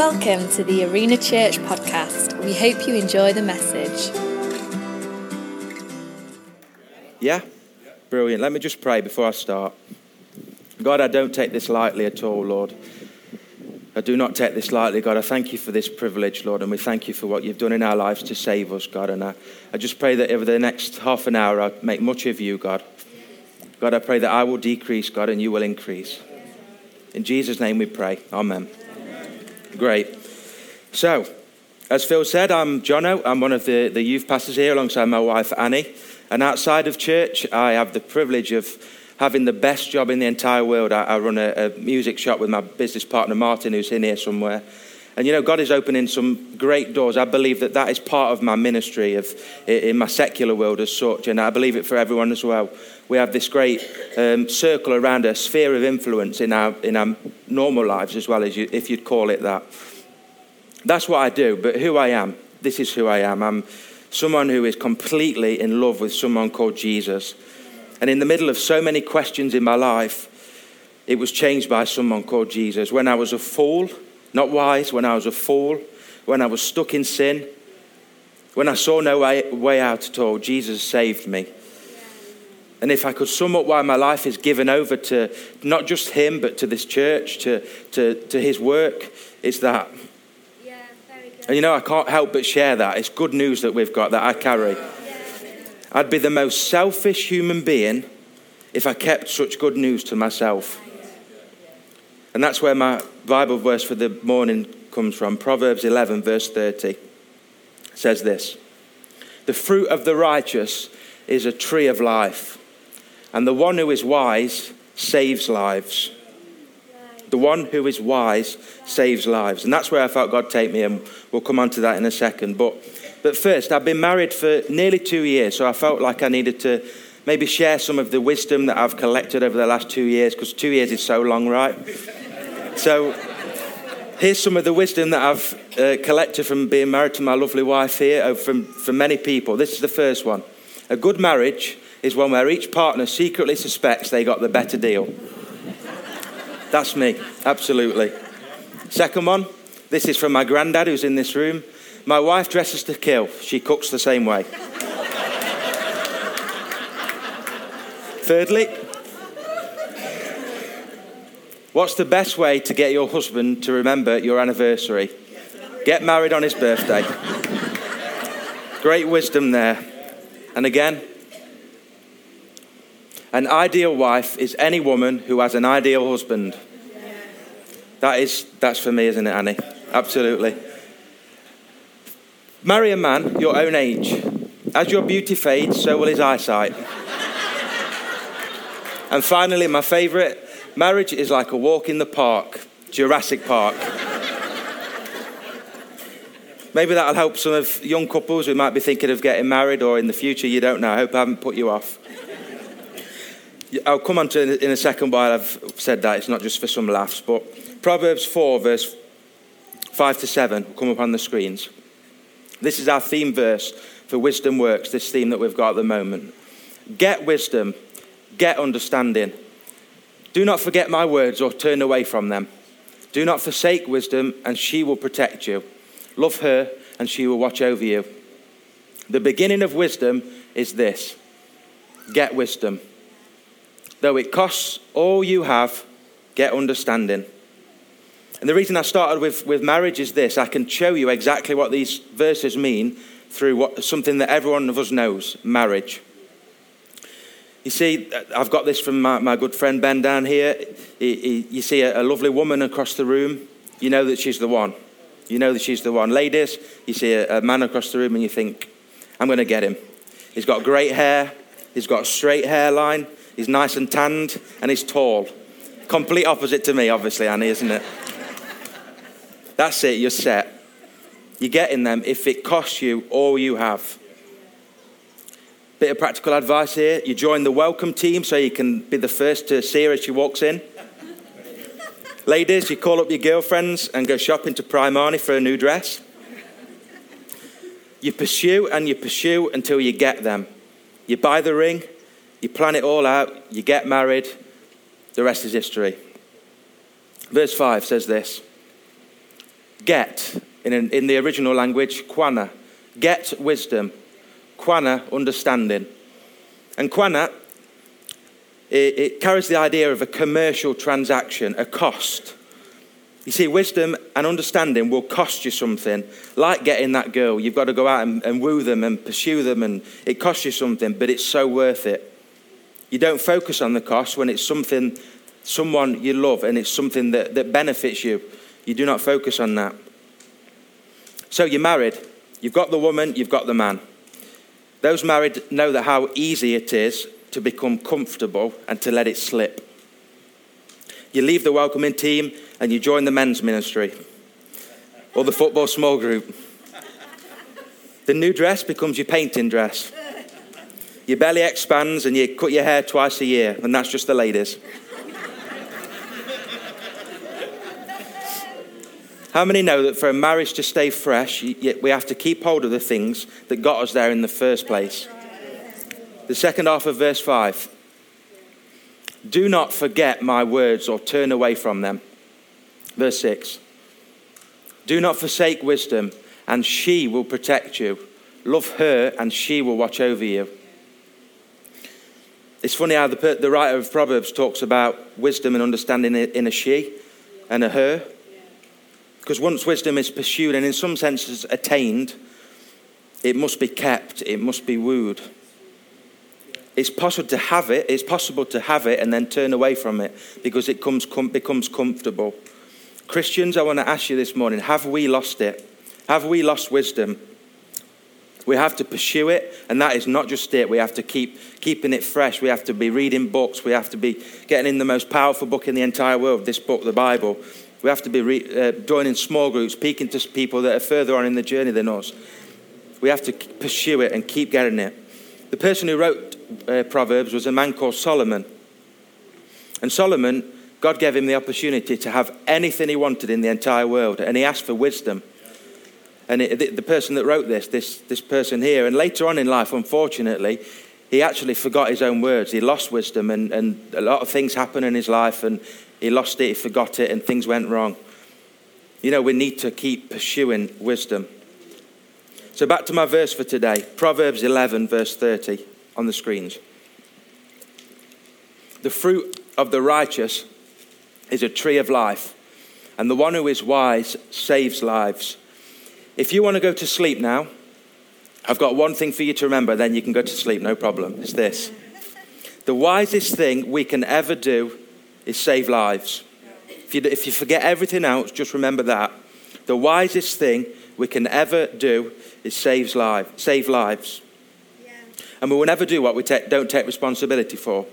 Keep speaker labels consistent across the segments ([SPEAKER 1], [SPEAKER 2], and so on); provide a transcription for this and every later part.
[SPEAKER 1] Welcome to the Arena Church podcast. We hope you enjoy the message.
[SPEAKER 2] Yeah? Brilliant. Let me just pray before I start. God, I don't take this lightly at all, Lord. I do not take this lightly, God. I thank you for this privilege, Lord, and we thank you for what you've done in our lives to save us, God. And I, I just pray that over the next half an hour, I make much of you, God. God, I pray that I will decrease, God, and you will increase. In Jesus' name we pray. Amen. Great. So, as Phil said, I'm Jono. I'm one of the, the youth pastors here alongside my wife Annie. And outside of church, I have the privilege of having the best job in the entire world. I, I run a, a, music shop with my business partner Martin, who's in here somewhere. And you know, God is opening some great doors. I believe that that is part of my ministry of, in my secular world as such, and I believe it for everyone as well. We have this great um, circle around a sphere of influence in our, in our normal lives as well, as you, if you'd call it that. That's what I do, but who I am, this is who I am. I'm someone who is completely in love with someone called Jesus. And in the middle of so many questions in my life, it was changed by someone called Jesus. When I was a fool, not wise, when I was a fool, when I was stuck in sin, when I saw no way, way out at all, Jesus saved me. And if I could sum up why my life is given over to not just Him, but to this church, to, to, to His work, it's that. Yeah, very good. And you know, I can't help but share that. It's good news that we've got that I carry. I'd be the most selfish human being if I kept such good news to myself. And that's where my Bible verse for the morning comes from. Proverbs 11, verse 30 says this The fruit of the righteous is a tree of life, and the one who is wise saves lives. The one who is wise saves lives. And that's where I felt God take me, and we'll come on to that in a second. But, but first, I've been married for nearly two years, so I felt like I needed to maybe share some of the wisdom that I've collected over the last two years, because two years is so long, right? So here's some of the wisdom that I've uh, collected from being married to my lovely wife here, uh, from, from many people. This is the first one. A good marriage is one where each partner secretly suspects they got the better deal. That's me, absolutely. Second one, this is from my granddad who's in this room. My wife dresses to kill, she cooks the same way. Thirdly, What's the best way to get your husband to remember your anniversary? Get married on his birthday. Great wisdom there. And again, an ideal wife is any woman who has an ideal husband. That is, that's for me, isn't it, Annie? Absolutely. Marry a man your own age. As your beauty fades, so will his eyesight. and finally, my favourite Marriage is like a walk in the park, Jurassic Park. Maybe that'll help some of young couples who might be thinking of getting married or in the future, you don't know. I hope I haven't put you off. I'll come on to in a second while I've said that. It's not just for some laughs. But Proverbs 4, verse 5 to 7 will come up on the screens. This is our theme verse for Wisdom Works, this theme that we've got at the moment. Get wisdom, get understanding do not forget my words or turn away from them. Do not forsake wisdom, and she will protect you. Love her, and she will watch over you. The beginning of wisdom is this get wisdom. Though it costs all you have, get understanding. And the reason I started with, with marriage is this I can show you exactly what these verses mean through what, something that everyone of us knows marriage. You see, I've got this from my, my good friend Ben down here. He, he, you see a, a, lovely woman across the room, you know that she's the one. You know that she's the one. Ladies, you see a, a man across the room and you think, I'm going to get him. He's got great hair, he's got a straight hairline, he's nice and tanned, and he's tall. Complete opposite to me, obviously, Annie, isn't it? That's it, you're set. You're getting them if it costs you all you have. Bit of practical advice here. You join the welcome team so you can be the first to see her as she walks in. Ladies, you call up your girlfriends and go shopping to Primani for a new dress. You pursue and you pursue until you get them. You buy the ring, you plan it all out, you get married, the rest is history. Verse 5 says this get, in, an, in the original language, quana. Get wisdom. Quana, understanding. And quana, it, it carries the idea of a commercial transaction, a cost. You see, wisdom and understanding will cost you something, like getting that girl. You've got to go out and, and, woo them and pursue them, and it costs you something, but it's so worth it. You don't focus on the cost when it's something, someone you love, and it's something that, that benefits you. You do not focus on that. So you're married, you've got the woman, you've got the man. Those married know that how easy it is to become comfortable and to let it slip. You leave the welcoming team and you join the men's ministry or the football small group. The new dress becomes your painting dress. Your belly expands and you cut your hair twice a year, and that's just the ladies. How many know that for a marriage to stay fresh, we have to keep hold of the things that got us there in the first place? The second half of verse 5 Do not forget my words or turn away from them. Verse 6 Do not forsake wisdom, and she will protect you. Love her, and she will watch over you. It's funny how the, the writer of Proverbs talks about wisdom and understanding in a she and a her. Because once wisdom is pursued and in some senses attained, it must be kept, it must be wooed. It's possible to have it, it's possible to have it and then turn away from it because it comes, com- becomes comfortable. Christians, I want to ask you this morning have we lost it? Have we lost wisdom? We have to pursue it, and that is not just it. We have to keep keeping it fresh. We have to be reading books. We have to be getting in the most powerful book in the entire world, this book, the Bible. We have to be re, uh, joining small groups, speaking to people that are further on in the journey than us. We have to pursue it and keep getting it. The person who wrote uh, Proverbs was a man called Solomon. And Solomon, God gave him the opportunity to have anything he wanted in the entire world, and he asked for wisdom. And it, the, the person that wrote this, this, this person here, and later on in life, unfortunately, he actually forgot his own words. He lost wisdom, and, and a lot of things happened in his life, and he lost it, he forgot it, and things went wrong. You know, we need to keep pursuing wisdom. So, back to my verse for today Proverbs 11, verse 30 on the screens. The fruit of the righteous is a tree of life, and the one who is wise saves lives. If you want to go to sleep now, I've got one thing for you to remember, then you can go to sleep, no problem. It's this. The wisest thing we can ever do is save lives. If you, if you forget everything else, just remember that. The wisest thing we can ever do is save, life, save lives. Yeah. And we will never do what we take, don't take responsibility for.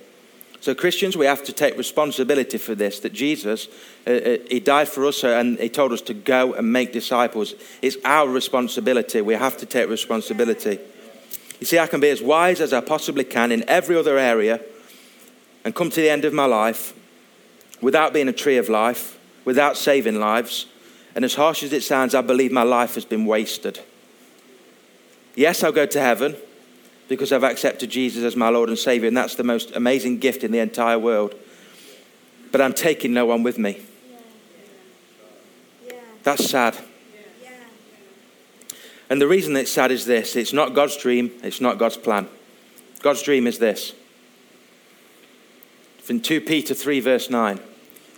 [SPEAKER 2] So, Christians, we have to take responsibility for this that Jesus, uh, uh, He died for us and He told us to go and make disciples. It's our responsibility. We have to take responsibility. You see, I can be as wise as I possibly can in every other area and come to the end of my life without being a tree of life, without saving lives. And as harsh as it sounds, I believe my life has been wasted. Yes, I'll go to heaven because I've accepted Jesus as my Lord and Savior, and that's the most amazing gift in the entire world. But I'm taking no one with me. That's sad. And the reason it's sad is this it's not God's dream, it's not God's plan. God's dream is this From 2 Peter 3, verse 9.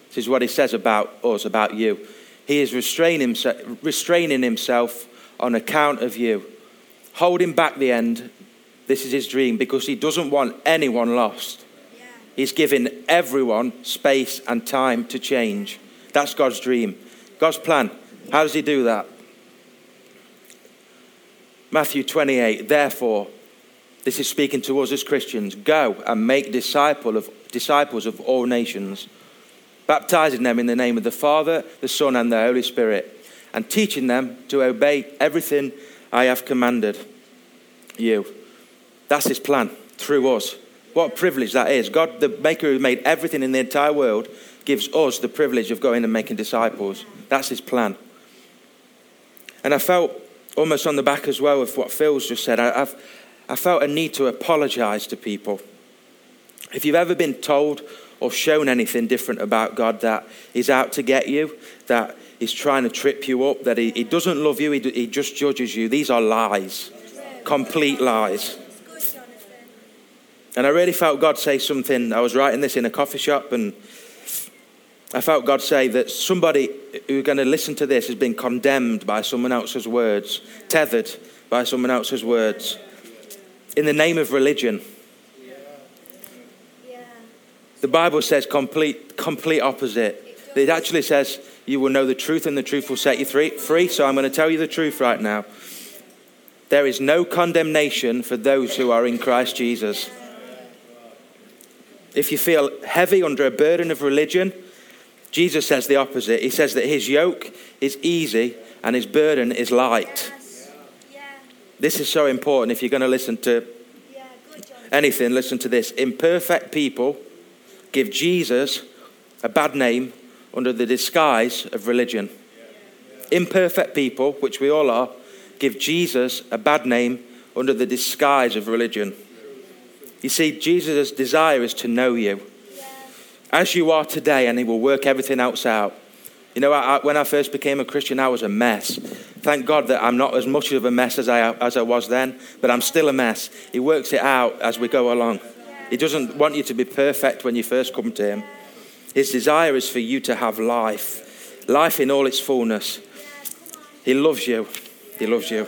[SPEAKER 2] This is what he says about us, about you. He is restraining himself, restraining himself on account of you, holding back the end. This is his dream because he doesn't want anyone lost. He's giving everyone space and time to change. That's God's dream. God's plan. How does he do that? Matthew 28, therefore, this is speaking to us as Christians. Go and make disciple of, disciples of all nations, baptizing them in the name of the Father, the Son, and the Holy Spirit, and teaching them to obey everything I have commanded you. That's his plan through us. What a privilege that is. God, the maker who made everything in the entire world, gives us the privilege of going and making disciples. That's his plan. And I felt almost on the back as well of what Phil's just said. I, I've, I felt a need to apologize to people. If you've ever been told or shown anything different about God, that He's out to get you, that He's trying to trip you up, that He, he doesn't love you, he, he just judges you. These are lies, complete lies. And I really felt God say something. I was writing this in a coffee shop, and I felt God say that somebody who's going to listen to this has been condemned by someone else's words, tethered by someone else's words, in the name of religion. The Bible says complete, complete opposite. It actually says you will know the truth and the truth will set you free. So I'm going to tell you the truth right now. There is no condemnation for those who are in Christ Jesus. If you feel heavy under a burden of religion, Jesus says the opposite. He says that his yoke is easy and his burden is light. This is so important. If you're going to listen to anything, listen to this. Imperfect people give Jesus a bad name under the disguise of religion. Imperfect people, which we all are, give Jesus a bad name under the disguise of religion. You see, Jesus' desire is to know you as you are today, and He will work everything else out. You know, I, when I first became a Christian, I was a mess. Thank God that I'm not as much of a mess as I, as I was then, but I'm still a mess. He works it out as we go along. He doesn't want you to be perfect when you first come to Him. His desire is for you to have life, life in all its fullness. He loves you. He loves you.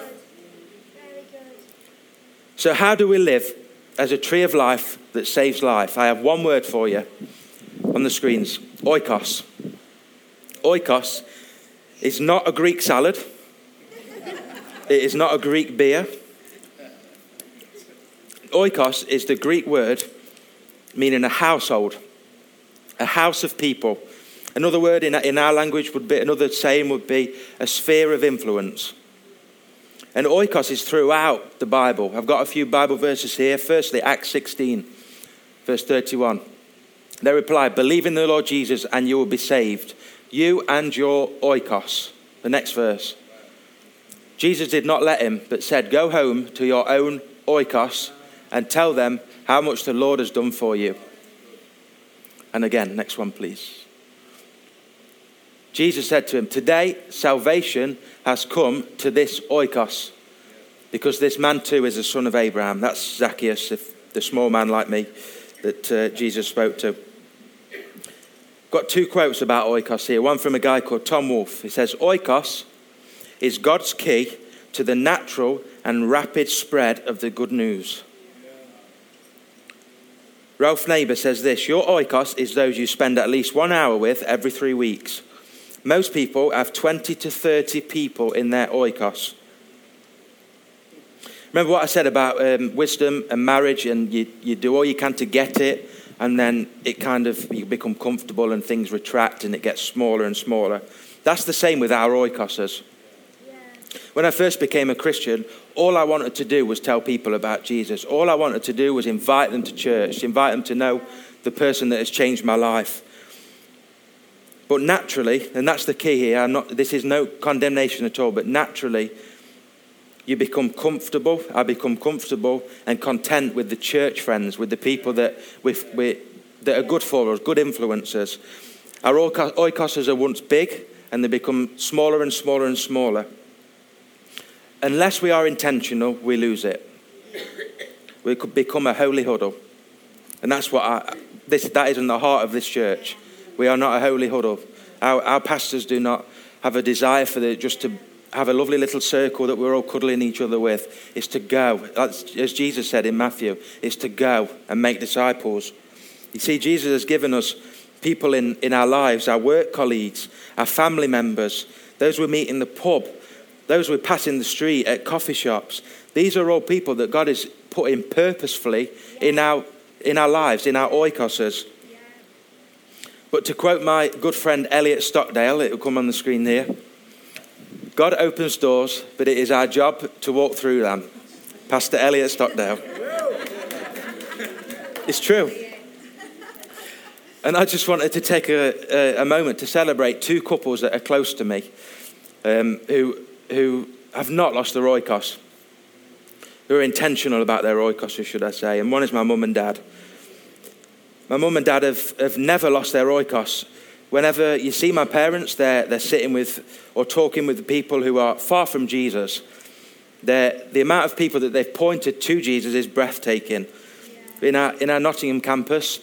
[SPEAKER 2] So, how do we live as a tree of life that saves life? I have one word for you on the screens oikos. Oikos is not a Greek salad, it is not a Greek beer. Oikos is the Greek word meaning a household, a house of people. Another word in, in our language would be, another saying would be a sphere of influence. And oikos is throughout the Bible. I've got a few Bible verses here. Firstly, Acts 16, verse 31. They replied, Believe in the Lord Jesus and you will be saved, you and your oikos. The next verse. Jesus did not let him, but said, Go home to your own oikos and tell them how much the Lord has done for you. And again, next one, please. Jesus said to him, Today salvation has come to this oikos, because this man too is a son of Abraham. That's Zacchaeus, the small man like me that uh, Jesus spoke to. Got two quotes about oikos here. One from a guy called Tom Wolfe. He says, Oikos is God's key to the natural and rapid spread of the good news. Ralph Neighbour says this Your oikos is those you spend at least one hour with every three weeks. Most people have 20 to 30 people in their oikos. Remember what I said about um, wisdom and marriage, and you, you do all you can to get it, and then it kind of, you become comfortable and things retract and it gets smaller and smaller. That's the same with our oikoses. When I first became a Christian, all I wanted to do was tell people about Jesus. All I wanted to do was invite them to church, invite them to know the person that has changed my life. But naturally, and that's the key here, not, this is no condemnation at all, but naturally, you become comfortable. I become comfortable and content with the church friends, with the people that, we, that are good for us, good influencers. Our oikoses are once big and they become smaller and smaller and smaller. Unless we are intentional, we lose it. We could become a holy huddle. And that's what I, this, that is in the heart of this church. We are not a holy huddle. Our, our pastors do not have a desire for the, just to have a lovely little circle that we're all cuddling each other with. It's to go, as Jesus said in Matthew, it's to go and make disciples. You see, Jesus has given us people in, in our lives, our work colleagues, our family members, those we meet in the pub, those we pass in the street at coffee shops. These are all people that God has put in purposefully in our, in our lives, in our oikoses. But to quote my good friend Elliot Stockdale, it will come on the screen here. God opens doors, but it is our job to walk through them. Pastor Elliot Stockdale. It's true. And I just wanted to take a, a, a, moment to celebrate two couples that are close to me um, who, who have not lost their oikos, who are intentional about their oikos, should I say. And one is my mum and dad. My mum and dad have, have never lost their oikos. Whenever you see my parents, they're, they're sitting with or talking with people who are far from Jesus. They're, the amount of people that they've pointed to Jesus is breathtaking. In our, in our Nottingham campus,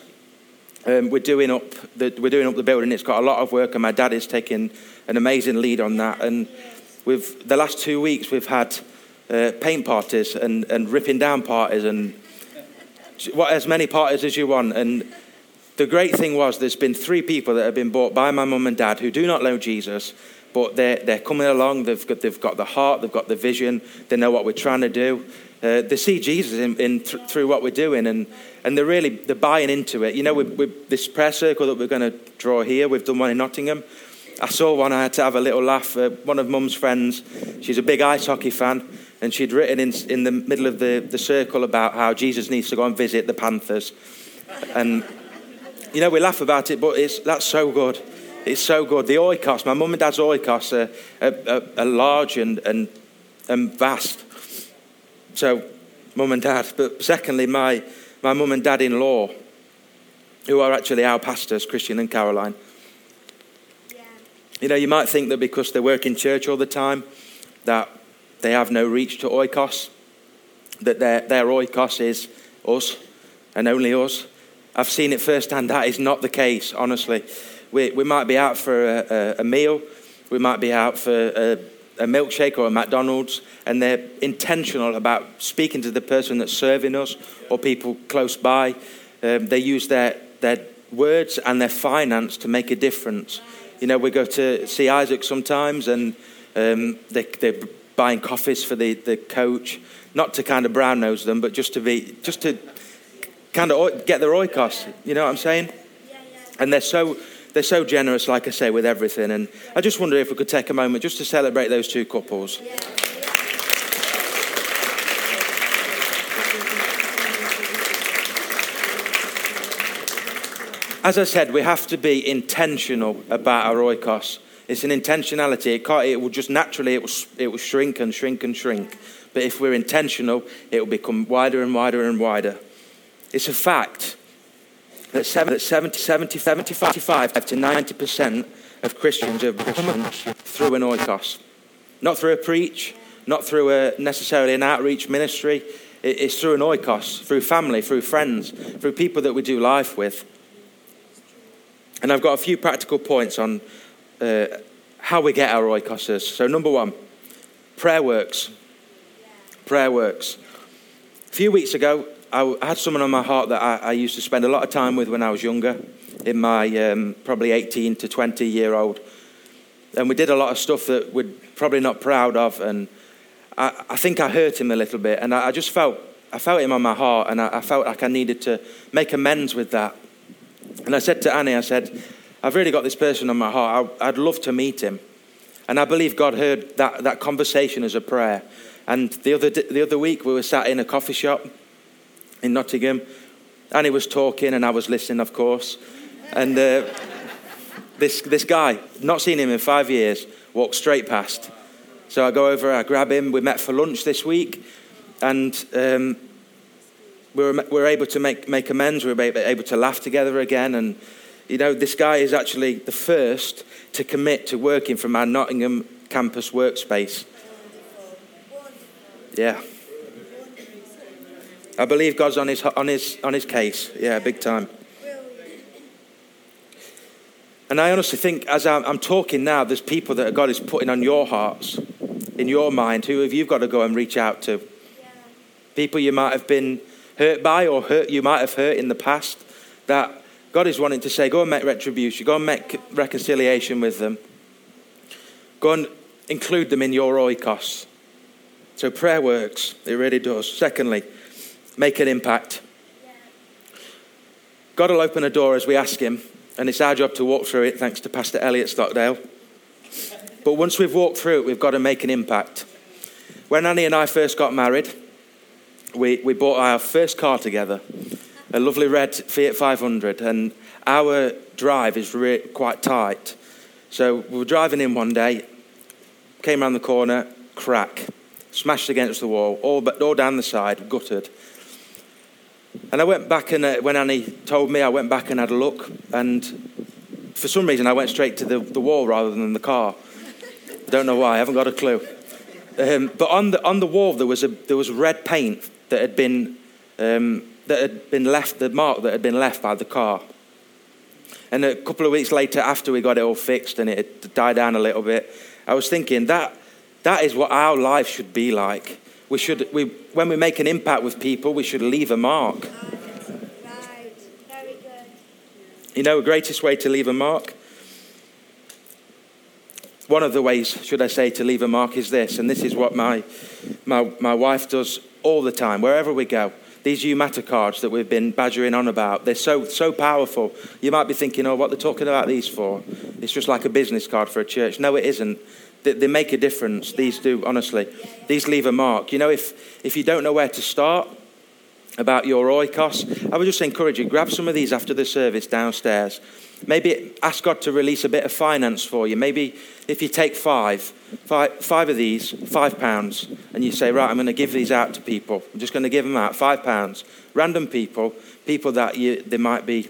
[SPEAKER 2] um, we're, doing up the, we're doing up the building. It's got a lot of work, and my dad is taking an amazing lead on that. And we've, the last two weeks, we've had uh, paint parties and, and ripping down parties and what, as many parties as you want. And the great thing was there's been three people that have been bought by my mum and dad who do not know Jesus, but they're, they're coming along. They've got, they've got the heart, they've got the vision, they know what we're trying to do. Uh, they see Jesus in, in th- through what we're doing, and, and they're really they're buying into it. You know, with, with this prayer circle that we're going to draw here, we've done one in Nottingham. I saw one, I had to have a little laugh. Uh, one of mum's friends, she's a big ice hockey fan, and she'd written in, in the middle of the, the circle about how Jesus needs to go and visit the Panthers. And, you know, we laugh about it, but it's, that's so good. It's so good. The oikos, my mum and dad's oikos are, are, are, are large and, and, and vast. So, mum and dad. But secondly, my, my mum and dad in law, who are actually our pastors, Christian and Caroline. Yeah. You know, you might think that because they work in church all the time, that they have no reach to oikos, that their, their oikos is us and only us. I've seen it firsthand. That is not the case, honestly. We, we might be out for a, a, a meal, we might be out for a, a milkshake or a McDonald's, and they're intentional about speaking to the person that's serving us or people close by. Um, they use their, their words and their finance to make a difference. You know, we go to see Isaac sometimes, and um, they, they buying coffees for the, the coach, not to kind of brown nose them, but just to be, just to kind of get their oikos. You know what I'm saying? And they're so, they're so generous, like I say, with everything. And I just wonder if we could take a moment just to celebrate those two couples. As I said, we have to be intentional about our oikos. It's an intentionality. It, can't, it will just naturally, it will, it will shrink and shrink and shrink. But if we're intentional, it will become wider and wider and wider. It's a fact that 70, 70 75 to 90% of Christians are Christian through an oikos. Not through a preach, not through a, necessarily an outreach ministry. It's through an oikos, through family, through friends, through people that we do life with. And I've got a few practical points on uh, how we get our oikoses. So, number one, prayer works. Prayer works. A few weeks ago, I had someone on my heart that I, I used to spend a lot of time with when I was younger, in my um, probably 18 to 20 year old. And we did a lot of stuff that we're probably not proud of. And I, I think I hurt him a little bit. And I, I just felt, I felt him on my heart. And I, I felt like I needed to make amends with that. And I said to Annie, I said, I've really got this person on my heart. I, would love to meet him. And I believe God heard that, that conversation as a prayer. And the other, the other week, we were sat in a coffee shop in Nottingham. And he was talking, and I was listening, of course. And uh, this, this guy, not seen him in five years, walked straight past. So I go over, I grab him. We met for lunch this week. And um, we, were, we were able to make, make amends. We were able to laugh together again. And you know, this guy is actually the first to commit to working from our Nottingham campus workspace. Yeah. I believe God's on his, on his, on his case. Yeah, big time. And I honestly think, as I'm, I'm, talking now, there's people that God is putting on your hearts, in your mind, who have you got to go and reach out to? People you might have been hurt by or hurt you might have hurt in the past that God is wanting to say, go and make retribution, go and make reconciliation with them. Go and include them in your oikos. So prayer works, it really does. Secondly, make an impact. God will open a door as we ask Him, and it's our job to walk through it, thanks to Pastor Elliot Stockdale. But once we've walked through it, we've got to make an impact. When Annie and I first got married, we, we bought our first car together a lovely red Fiat 500, and our drive is re- quite tight. So we were driving in one day, came around the corner, crack, smashed against the wall, all, but all down the side, gutted. And I went back and uh, when Annie told me, I went back and had a look. And for some reason, I went straight to the, the wall rather than the car. I don't know why, I haven't got a clue. Um, but on the, on the wall, there was, a, there was red paint that had been, um, that had been left, the mark that had been left by the car. And a couple of weeks later, after we got it all fixed and it died down a little bit, I was thinking that that is what our life should be like. We should, we, when we make an impact with people, we should leave a mark.
[SPEAKER 3] Right. Very good.
[SPEAKER 2] You know, the greatest way to leave a mark? One of the ways, should I say, to leave a mark is this, and this is what my, my, my wife does all the time, wherever we go. These Matter cards that we've been badgering on about, they're so, so powerful. You might be thinking, oh, what they're talking about these for? It's just like a business card for a church. No, it isn't. They, they make a difference. These do, honestly. These leave a mark. You know, if, if you don't know where to start, about your oikos. I would just encourage you, grab some of these after the service downstairs. Maybe ask God to release a bit of finance for you. Maybe if you take five, five, five of these, five pounds, and you say, right, I'm going to give these out to people. I'm just going to give them out, five pounds. Random people, people that you, they might be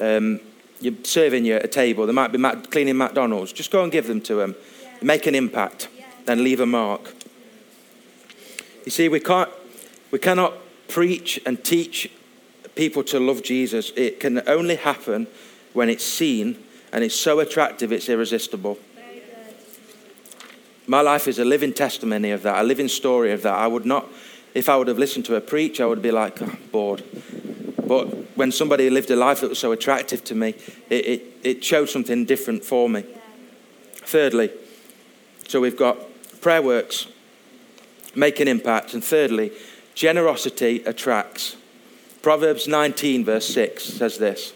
[SPEAKER 2] um, you're serving you at a table, they might be cleaning McDonald's. Just go and give them to them. Make an impact and leave a mark. You see, we, can't, we cannot preach and teach people to love Jesus. It can only happen when it's seen and it's so attractive it's irresistible. My life is a living testimony of that, a living story of that. I would not, if I would have listened to a preach, I would be like, oh, bored. But when somebody lived a life that was so attractive to me, it, it, it showed something different for me. Thirdly, so we've got prayer works, make an impact. And thirdly, generosity attracts. Proverbs 19, verse 6 says this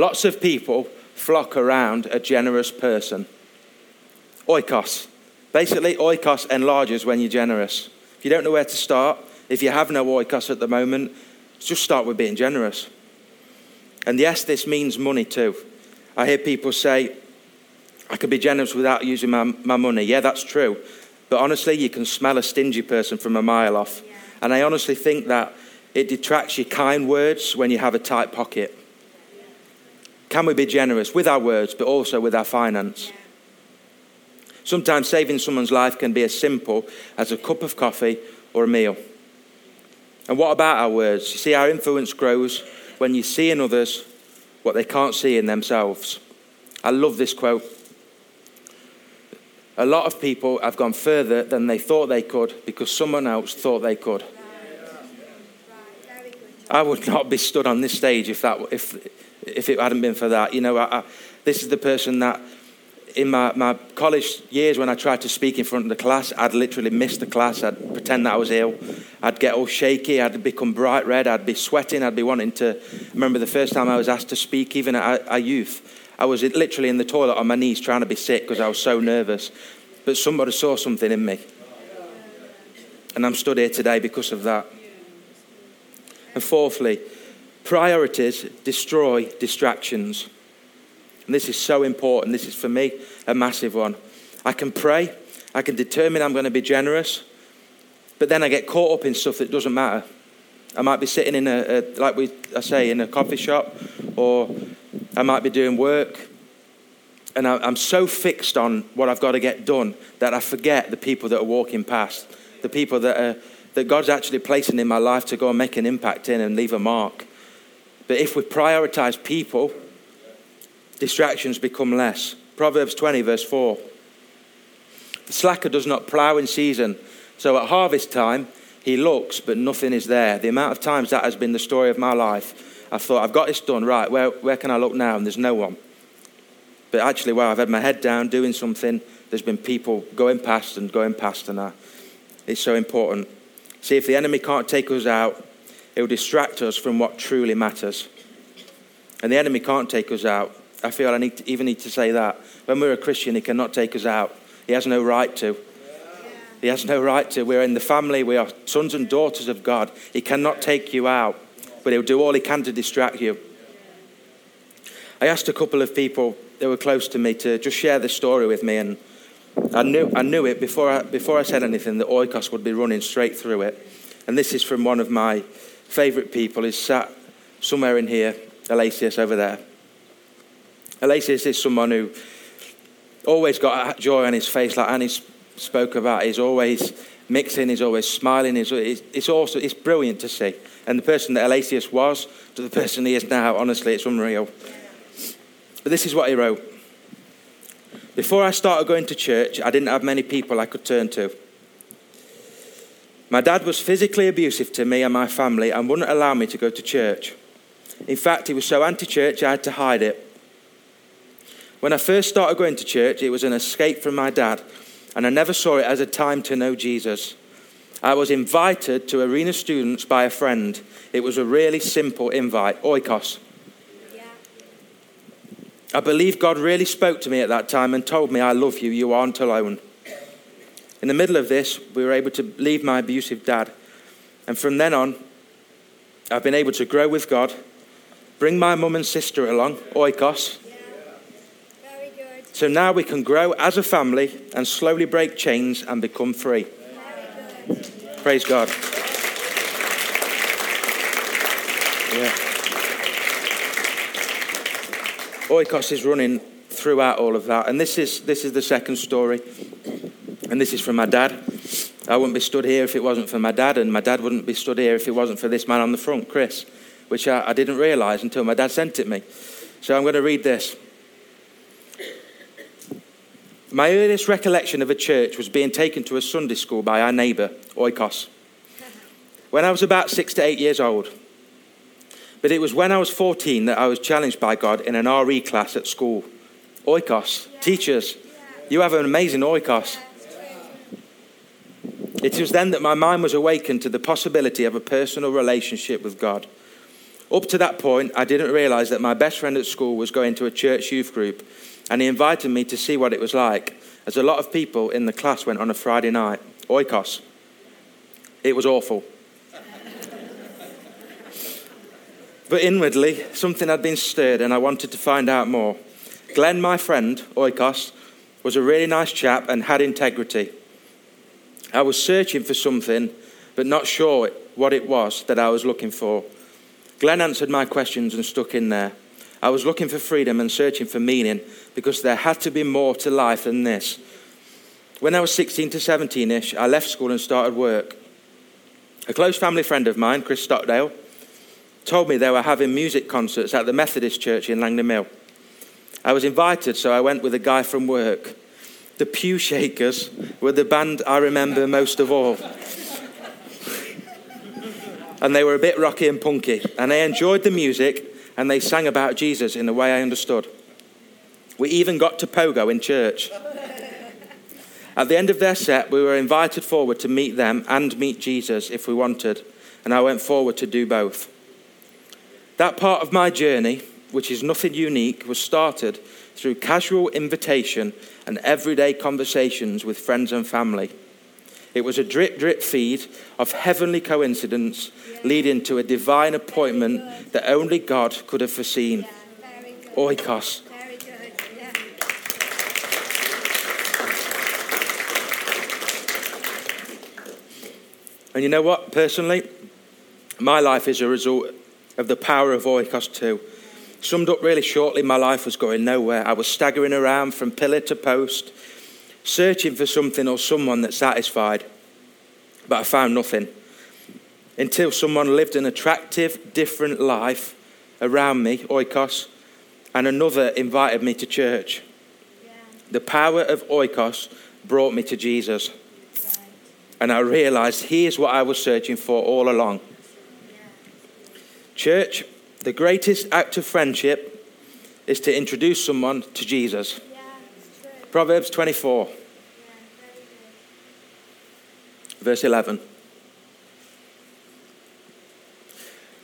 [SPEAKER 2] Lots of people flock around a generous person. Oikos. Basically, oikos enlarges when you're generous. If you don't know where to start, if you have no oikos at the moment, just start with being generous. And yes, this means money too. I hear people say, I could be generous without using my, my money. Yeah, that's true. But honestly, you can smell a stingy person from a mile off. And I honestly think that it detracts your kind words when you have a tight pocket. Can we be generous with our words, but also with our finance? Sometimes saving someone's life can be as simple as a cup of coffee or a meal. And what about our words? You see, our influence grows when you see in others what they can't see in themselves. I love this quote. A lot of people have gone further than they thought they could because someone else thought they could.
[SPEAKER 3] Right. Very good.
[SPEAKER 2] I would not be stood on this stage if, that, if, if it hadn't been for that. You know, I, I, this is the person that in my, my college years when I tried to speak in front of the class, I'd literally miss the class. I'd pretend that I was ill. I'd get all shaky. I'd become bright red. I'd be sweating. I'd be wanting to. Remember the first time I was asked to speak, even at a youth, I was literally in the toilet on my knees trying to be sick because I was so nervous. But somebody saw something in me. And I'm stood here today because of that. And fourthly, priorities destroy distractions. And this is so important. This is for me a massive one. I can pray, I can determine I'm going to be generous, but then I get caught up in stuff that doesn't matter. I might be sitting in a, a like we I say, in a coffee shop, or I might be doing work, and I, I'm so fixed on what I've got to get done that I forget the people that are walking past, the people that are that God's actually placing in my life to go and make an impact in and leave a mark. But if we prioritize people, distractions become less. Proverbs 20, verse 4. The slacker does not plough in season, so at harvest time he looks, but nothing is there. The amount of times that has been the story of my life, I thought, I've got this done, right, where, where can I look now? And there's no one. But actually, while I've had my head down doing something, there's been people going past and going past, and I, it's so important. See, if the enemy can't take us out, it will distract us from what truly matters. And the enemy can't take us out I feel I need to, even need to say that. When we're a Christian, He cannot take us out. He has no right to. He has no right to. We're in the family. We are sons and daughters of God. He cannot take you out, but He'll do all He can to distract you. I asked a couple of people that were close to me to just share this story with me, and I knew, I knew it before I, before I said anything that Oikos would be running straight through it. And this is from one of my favourite people is sat somewhere in here, Alasius over there. Alasius is someone who always got joy on his face, like Annie spoke about. He's always mixing, he's always smiling. He's, it's, also, it's brilliant to see. And the person that Alasius was to the person he is now, honestly, it's unreal. But this is what he wrote. Before I started going to church, I didn't have many people I could turn to. My dad was physically abusive to me and my family and wouldn't allow me to go to church. In fact, he was so anti church I had to hide it. When I first started going to church, it was an escape from my dad, and I never saw it as a time to know Jesus. I was invited to arena students by a friend. It was a really simple invite, oikos. I believe God really spoke to me at that time and told me, I love you, you aren't alone. In the middle of this, we were able to leave my abusive dad. And from then on, I've been able to grow with God, bring my mum and sister along, oikos. So now we can grow as a family and slowly break chains and become free. Praise God. Yeah. Oikos is running throughout all of that. And this is, this is the second story. And this is from my dad. I wouldn't be stood here if it wasn't for my dad, and my dad wouldn't be stood here if it wasn't for this man on the front, Chris, which I, I didn't realize until my dad sent it me. So I'm going to read this. My earliest recollection of a church was being taken to a Sunday school by our neighbour, Oikos, when I was about six to eight years old. But it was when I was 14 that I was challenged by God in an RE class at school. Oikos, teachers, you have an amazing oikos. It was then that my mind was awakened to the possibility of a personal relationship with God. Up to that point, I didn't realize that my best friend at school was going to a church youth group, and he invited me to see what it was like, as a lot of people in the class went on a Friday night. Oikos. It was awful. but inwardly, something had been stirred, and I wanted to find out more. Glenn, my friend, Oikos, was a really nice chap and had integrity. I was searching for something, but not sure what it was that I was looking for. Glenn answered my questions and stuck in there. I was looking for freedom and searching for meaning because there had to be more to life than this. When I was 16 to 17 ish, I left school and started work. A close family friend of mine, Chris Stockdale, told me they were having music concerts at the Methodist Church in Langley Mill. I was invited, so I went with a guy from work. The Pew Shakers were the band I remember most of all. and they were a bit rocky and punky, and they enjoyed the music, and they sang about Jesus in the way I understood. We even got to pogo in church. At the end of their set, we were invited forward to meet them and meet Jesus if we wanted, and I went forward to do both. That part of my journey, which is nothing unique, was started through casual invitation and everyday conversations with friends and family. It was a drip drip feed of heavenly coincidence leading to a divine appointment that only God could have foreseen. Oikos. And you know what, personally, my life is a result of the power of Oikos too. Summed up really shortly, my life was going nowhere. I was staggering around from pillar to post, searching for something or someone that satisfied. But I found nothing until someone lived an attractive, different life around me, oikos, and another invited me to church. Yeah. The power of oikos brought me to Jesus. Right. And I realized here's what I was searching for all along. Yeah. Church, the greatest act of friendship is to introduce someone to Jesus. Yeah, Proverbs 24, yeah, verse 11.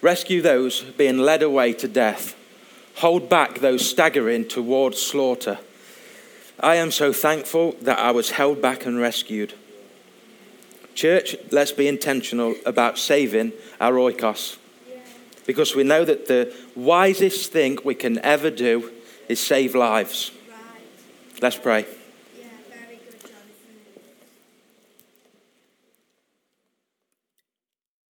[SPEAKER 2] Rescue those being led away to death. Hold back those staggering towards slaughter. I am so thankful that I was held back and rescued. Church, let's be intentional about saving our oikos because we know that the wisest thing we can ever do is save lives. Let's pray.